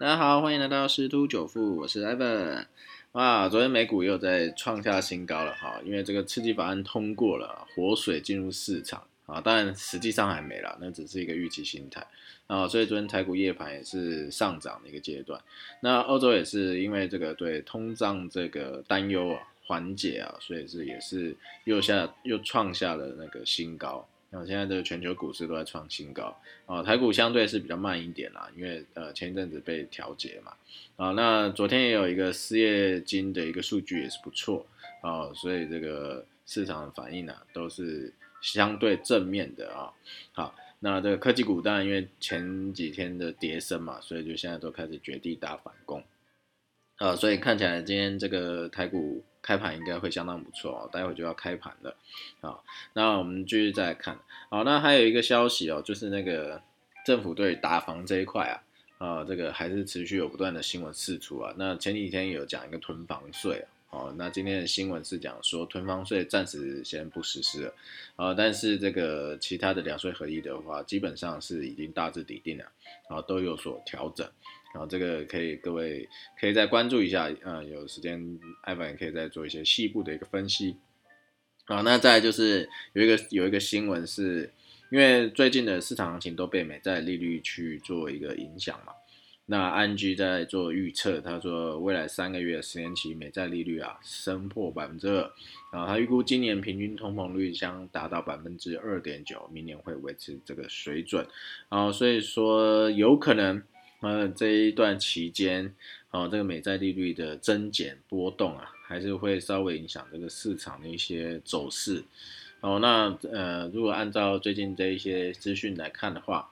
大家好，欢迎来到十突九富，我是 Evan。哇，昨天美股又在创下新高了哈，因为这个刺激法案通过了，活水进入市场啊，当然实际上还没了，那只是一个预期心态啊，所以昨天台股夜盘也是上涨的一个阶段。那欧洲也是因为这个对通胀这个担忧啊缓解啊，所以是也是又下又创下了那个新高。那现在这个全球股市都在创新高啊，台股相对是比较慢一点啦，因为呃前一阵子被调节嘛啊，那昨天也有一个失业金的一个数据也是不错啊，所以这个市场的反应呢都是相对正面的啊。好，那这个科技股当然因为前几天的跌升嘛，所以就现在都开始绝地大反攻啊，所以看起来今天这个台股。开盘应该会相当不错哦，待会就要开盘了，啊，那我们继续再看，好，那还有一个消息哦，就是那个政府对打房这一块啊，啊，这个还是持续有不断的新闻释出啊，那前几天有讲一个囤房税啊，哦，那今天的新闻是讲说囤房税暂时先不实施了，啊，但是这个其他的两税合一的话，基本上是已经大致底定了，然后都有所调整。然后这个可以各位可以再关注一下，呃，有时间艾文也可以再做一些细部的一个分析。好，那再就是有一个有一个新闻是，因为最近的市场行情都被美债利率去做一个影响嘛，那安居在做预测，他说未来三个月十年期美债利率啊升破百分之二，然后他预估今年平均通膨率将达到百分之二点九，明年会维持这个水准，然后所以说有可能。呃，这一段期间，哦，这个美债利率的增减波动啊，还是会稍微影响这个市场的一些走势。哦，那呃，如果按照最近这一些资讯来看的话，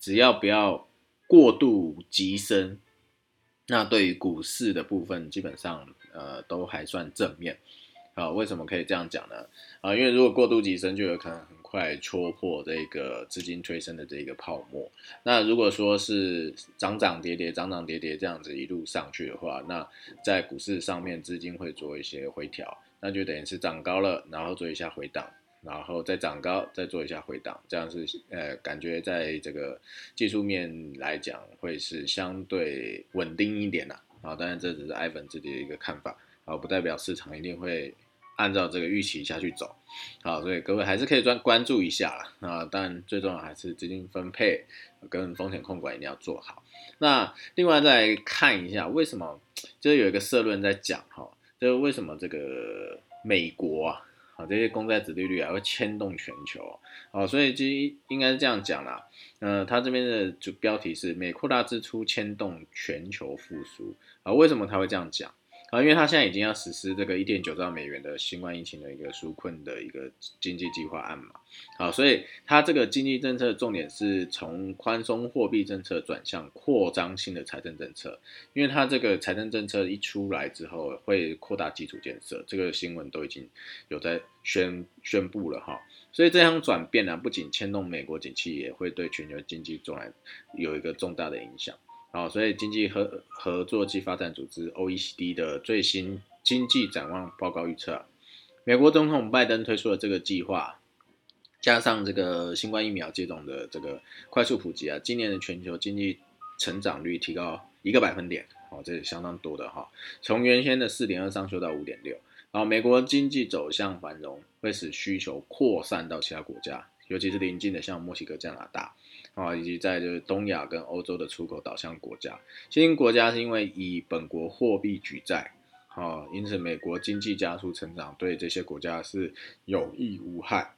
只要不要过度急升，那对于股市的部分，基本上呃都还算正面。啊，为什么可以这样讲呢？啊，因为如果过度急升，就有可能很。快戳破这个资金推升的这个泡沫。那如果说是涨涨跌跌、涨涨跌跌这样子一路上去的话，那在股市上面资金会做一些回调，那就等于是涨高了，然后做一下回档，然后再涨高，再做一下回档，这样是呃感觉在这个技术面来讲会是相对稳定一点的啊。当然这只是艾粉自己的一个看法啊，不代表市场一定会。按照这个预期下去走，好，所以各位还是可以专关注一下啦啊，但最重要还是资金分配跟风险控管一定要做好。那另外再看一下，为什么就是有一个社论在讲哈，就是为什么这个美国啊，啊这些公债子利率啊会牵动全球啊，所以其实应该是这样讲啦，呃，他这边的主标题是美扩大支出牵动全球复苏啊，为什么他会这样讲？啊，因为他现在已经要实施这个一点九兆美元的新冠疫情的一个纾困的一个经济计划案嘛，好，所以他这个经济政策重点是从宽松货币政策转向扩张性的财政政策，因为他这个财政政策一出来之后会扩大基础建设，这个新闻都已经有在宣宣布了哈，所以这样转变呢，不仅牵动美国景气，也会对全球经济中来有一个重大的影响。好，所以经济合合作暨发展组织 （OECD） 的最新经济展望报告预测，美国总统拜登推出了这个计划，加上这个新冠疫苗接种的这个快速普及啊，今年的全球经济成长率提高一个百分点，哦，这是相当多的哈，从原先的四点二上修到五点六。然后美国经济走向繁荣，会使需求扩散到其他国家，尤其是临近的像墨西哥、加拿大。啊，以及在就是东亚跟欧洲的出口导向国家，新兴国家是因为以本国货币举债，啊，因此美国经济加速成长对这些国家是有益无害，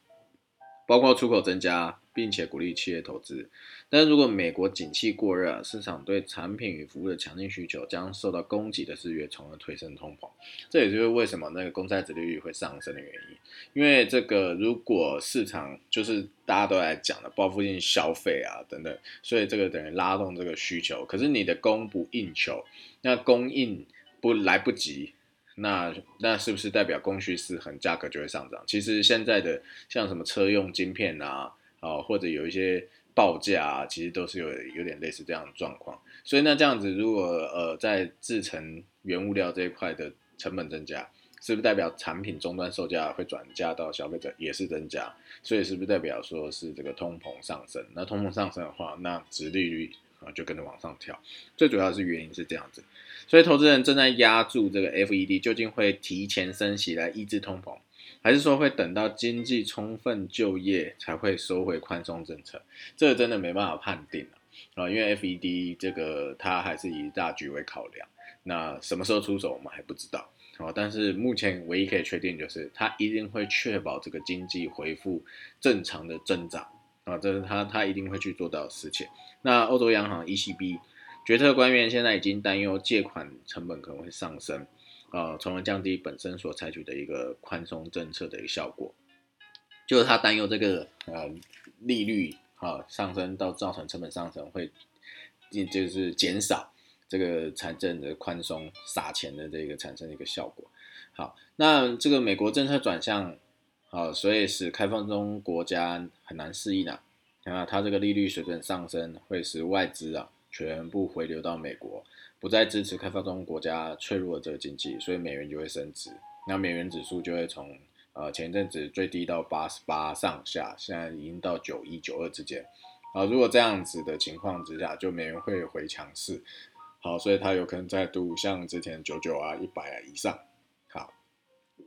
包括出口增加。并且鼓励企业投资，但是如果美国景气过热，市场对产品与服务的强劲需求将受到供给的制约，从而推升通膨。这也就是为什么那个公债殖利率会上升的原因。因为这个如果市场就是大家都在讲的报复性消费啊等等，所以这个等于拉动这个需求。可是你的供不应求，那供应不来不及，那那是不是代表供需失衡，价格就会上涨？其实现在的像什么车用晶片啊。啊，或者有一些报价啊，其实都是有有点类似这样的状况。所以那这样子，如果呃在制成原物料这一块的成本增加，是不是代表产品终端售价会转嫁到消费者也是增加？所以是不是代表说是这个通膨上升？那通膨上升的话，那值利率啊就跟着往上跳。最主要是原因是这样子，所以投资人正在压住这个 FED 究竟会提前升息来抑制通膨，还是说会等到经济充分就业才会收回宽松政策？这个真的没办法判定啊，因为 FED 这个它还是以大局为考量，那什么时候出手我们还不知道。哦，但是目前唯一可以确定就是，它一定会确保这个经济恢复正常的增长啊，这是它它一定会去做到的事情。那欧洲央行 ECB 决策官员现在已经担忧借款成本可能会上升，呃，从而降低本身所采取的一个宽松政策的一个效果，就是他担忧这个呃利率啊上升到造成成本上升会，就是减少。这个财政的宽松撒钱的这个产生的一个效果，好，那这个美国政策转向，好，所以使开放中国家很难适应啊，啊，它这个利率水准上升会使外资啊全部回流到美国，不再支持开发中国家脆弱的这个经济，所以美元就会升值，那美元指数就会从呃前一阵子最低到八十八上下，现在已经到九一九二之间，啊，如果这样子的情况之下，就美元会回强势。好，所以它有可能再度像之前九九啊、一百啊以上。好，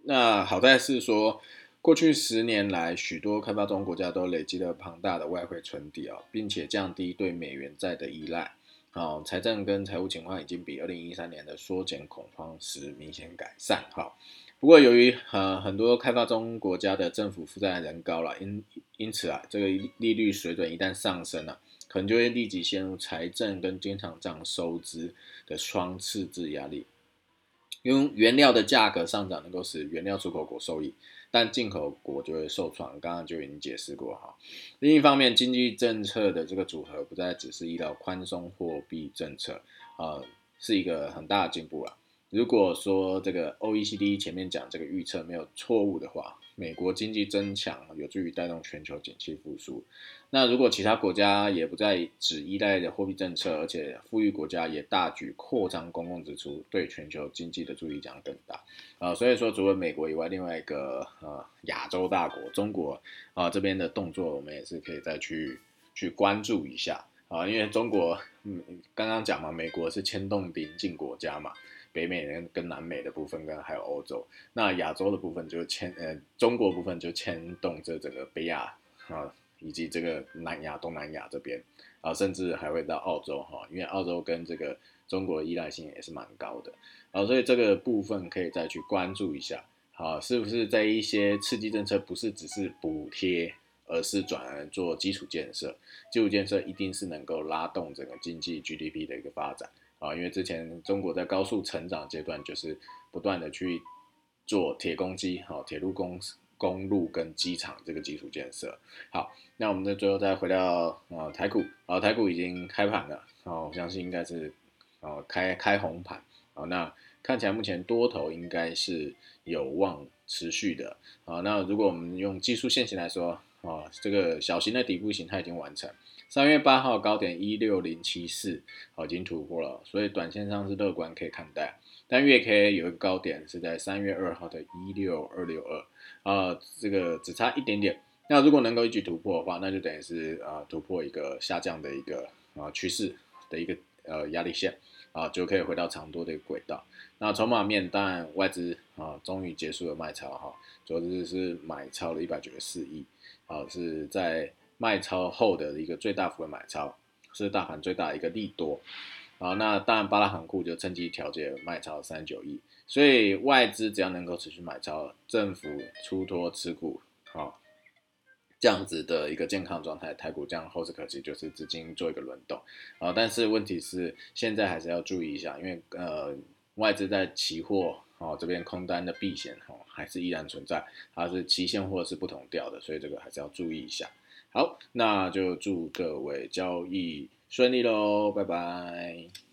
那好在是说，过去十年来，许多开发中国家都累积了庞大的外汇存底啊，并且降低对美元债的依赖。好，财政跟财务情况已经比二零一三年的缩减恐慌时明显改善。哈，不过由于呃很多开发中国家的政府负债仍高了，因因此啊，这个利率水准一旦上升了。可能就会立即陷入财政跟经常账收支的双赤字压力，因为原料的价格上涨能够使原料出口国受益，但进口国就会受创。刚刚就已经解释过哈。另一方面，经济政策的这个组合不再只是依靠宽松货币政策，啊，是一个很大的进步了。如果说这个 OECD 前面讲这个预测没有错误的话。美国经济增强有助于带动全球景气复苏。那如果其他国家也不再只依赖的货币政策，而且富裕国家也大举扩张公共支出，对全球经济的助力将更大。啊，所以说除了美国以外，另外一个呃亚洲大国中国啊这边的动作，我们也是可以再去去关注一下啊，因为中国嗯刚刚讲嘛，美国是牵动邻近国家嘛。北美人跟南美的部分，跟还有欧洲，那亚洲的部分就牵呃中国部分就牵动这整个北亚啊，以及这个南亚、东南亚这边啊，甚至还会到澳洲哈，因为澳洲跟这个中国依赖性也是蛮高的啊，所以这个部分可以再去关注一下，好，是不是在一些刺激政策不是只是补贴，而是转而做基础建设，基础建设一定是能够拉动整个经济 GDP 的一个发展。啊，因为之前中国在高速成长阶段，就是不断的去做铁公鸡、好铁路公公路跟机场这个基础建设。好，那我们的最后再回到呃台股，啊台股已经开盘了，啊我相信应该是啊开开红盘，啊那看起来目前多头应该是有望持续的。啊那如果我们用技术线型来说，啊这个小型的底部形态已经完成。三月八号高点一六零七四，好，已经突破了，所以短线上是乐观可以看待。但月 K 有一个高点是在三月二号的一六二六二，啊，这个只差一点点。那如果能够一举突破的话，那就等于是啊突破一个下降的一个啊趋势的一个呃压力线，啊就可以回到长多的轨道。那筹码面当然外资啊终于结束了卖超哈，昨日是买超了一百九十四亿，啊是在。卖超后的一个最大幅的买超，是大盘最大一个利多，啊，那当然巴拉行库就趁机调节卖超三九亿，所以外资只要能够持续买超，政府出脱持股，好，这样子的一个健康状态，台股这样后市可期，就是资金做一个轮动，啊，但是问题是现在还是要注意一下，因为呃外资在期货哦这边空单的避险哦还是依然存在，它是期现货是不同调的，所以这个还是要注意一下。好，那就祝各位交易顺利喽，拜拜。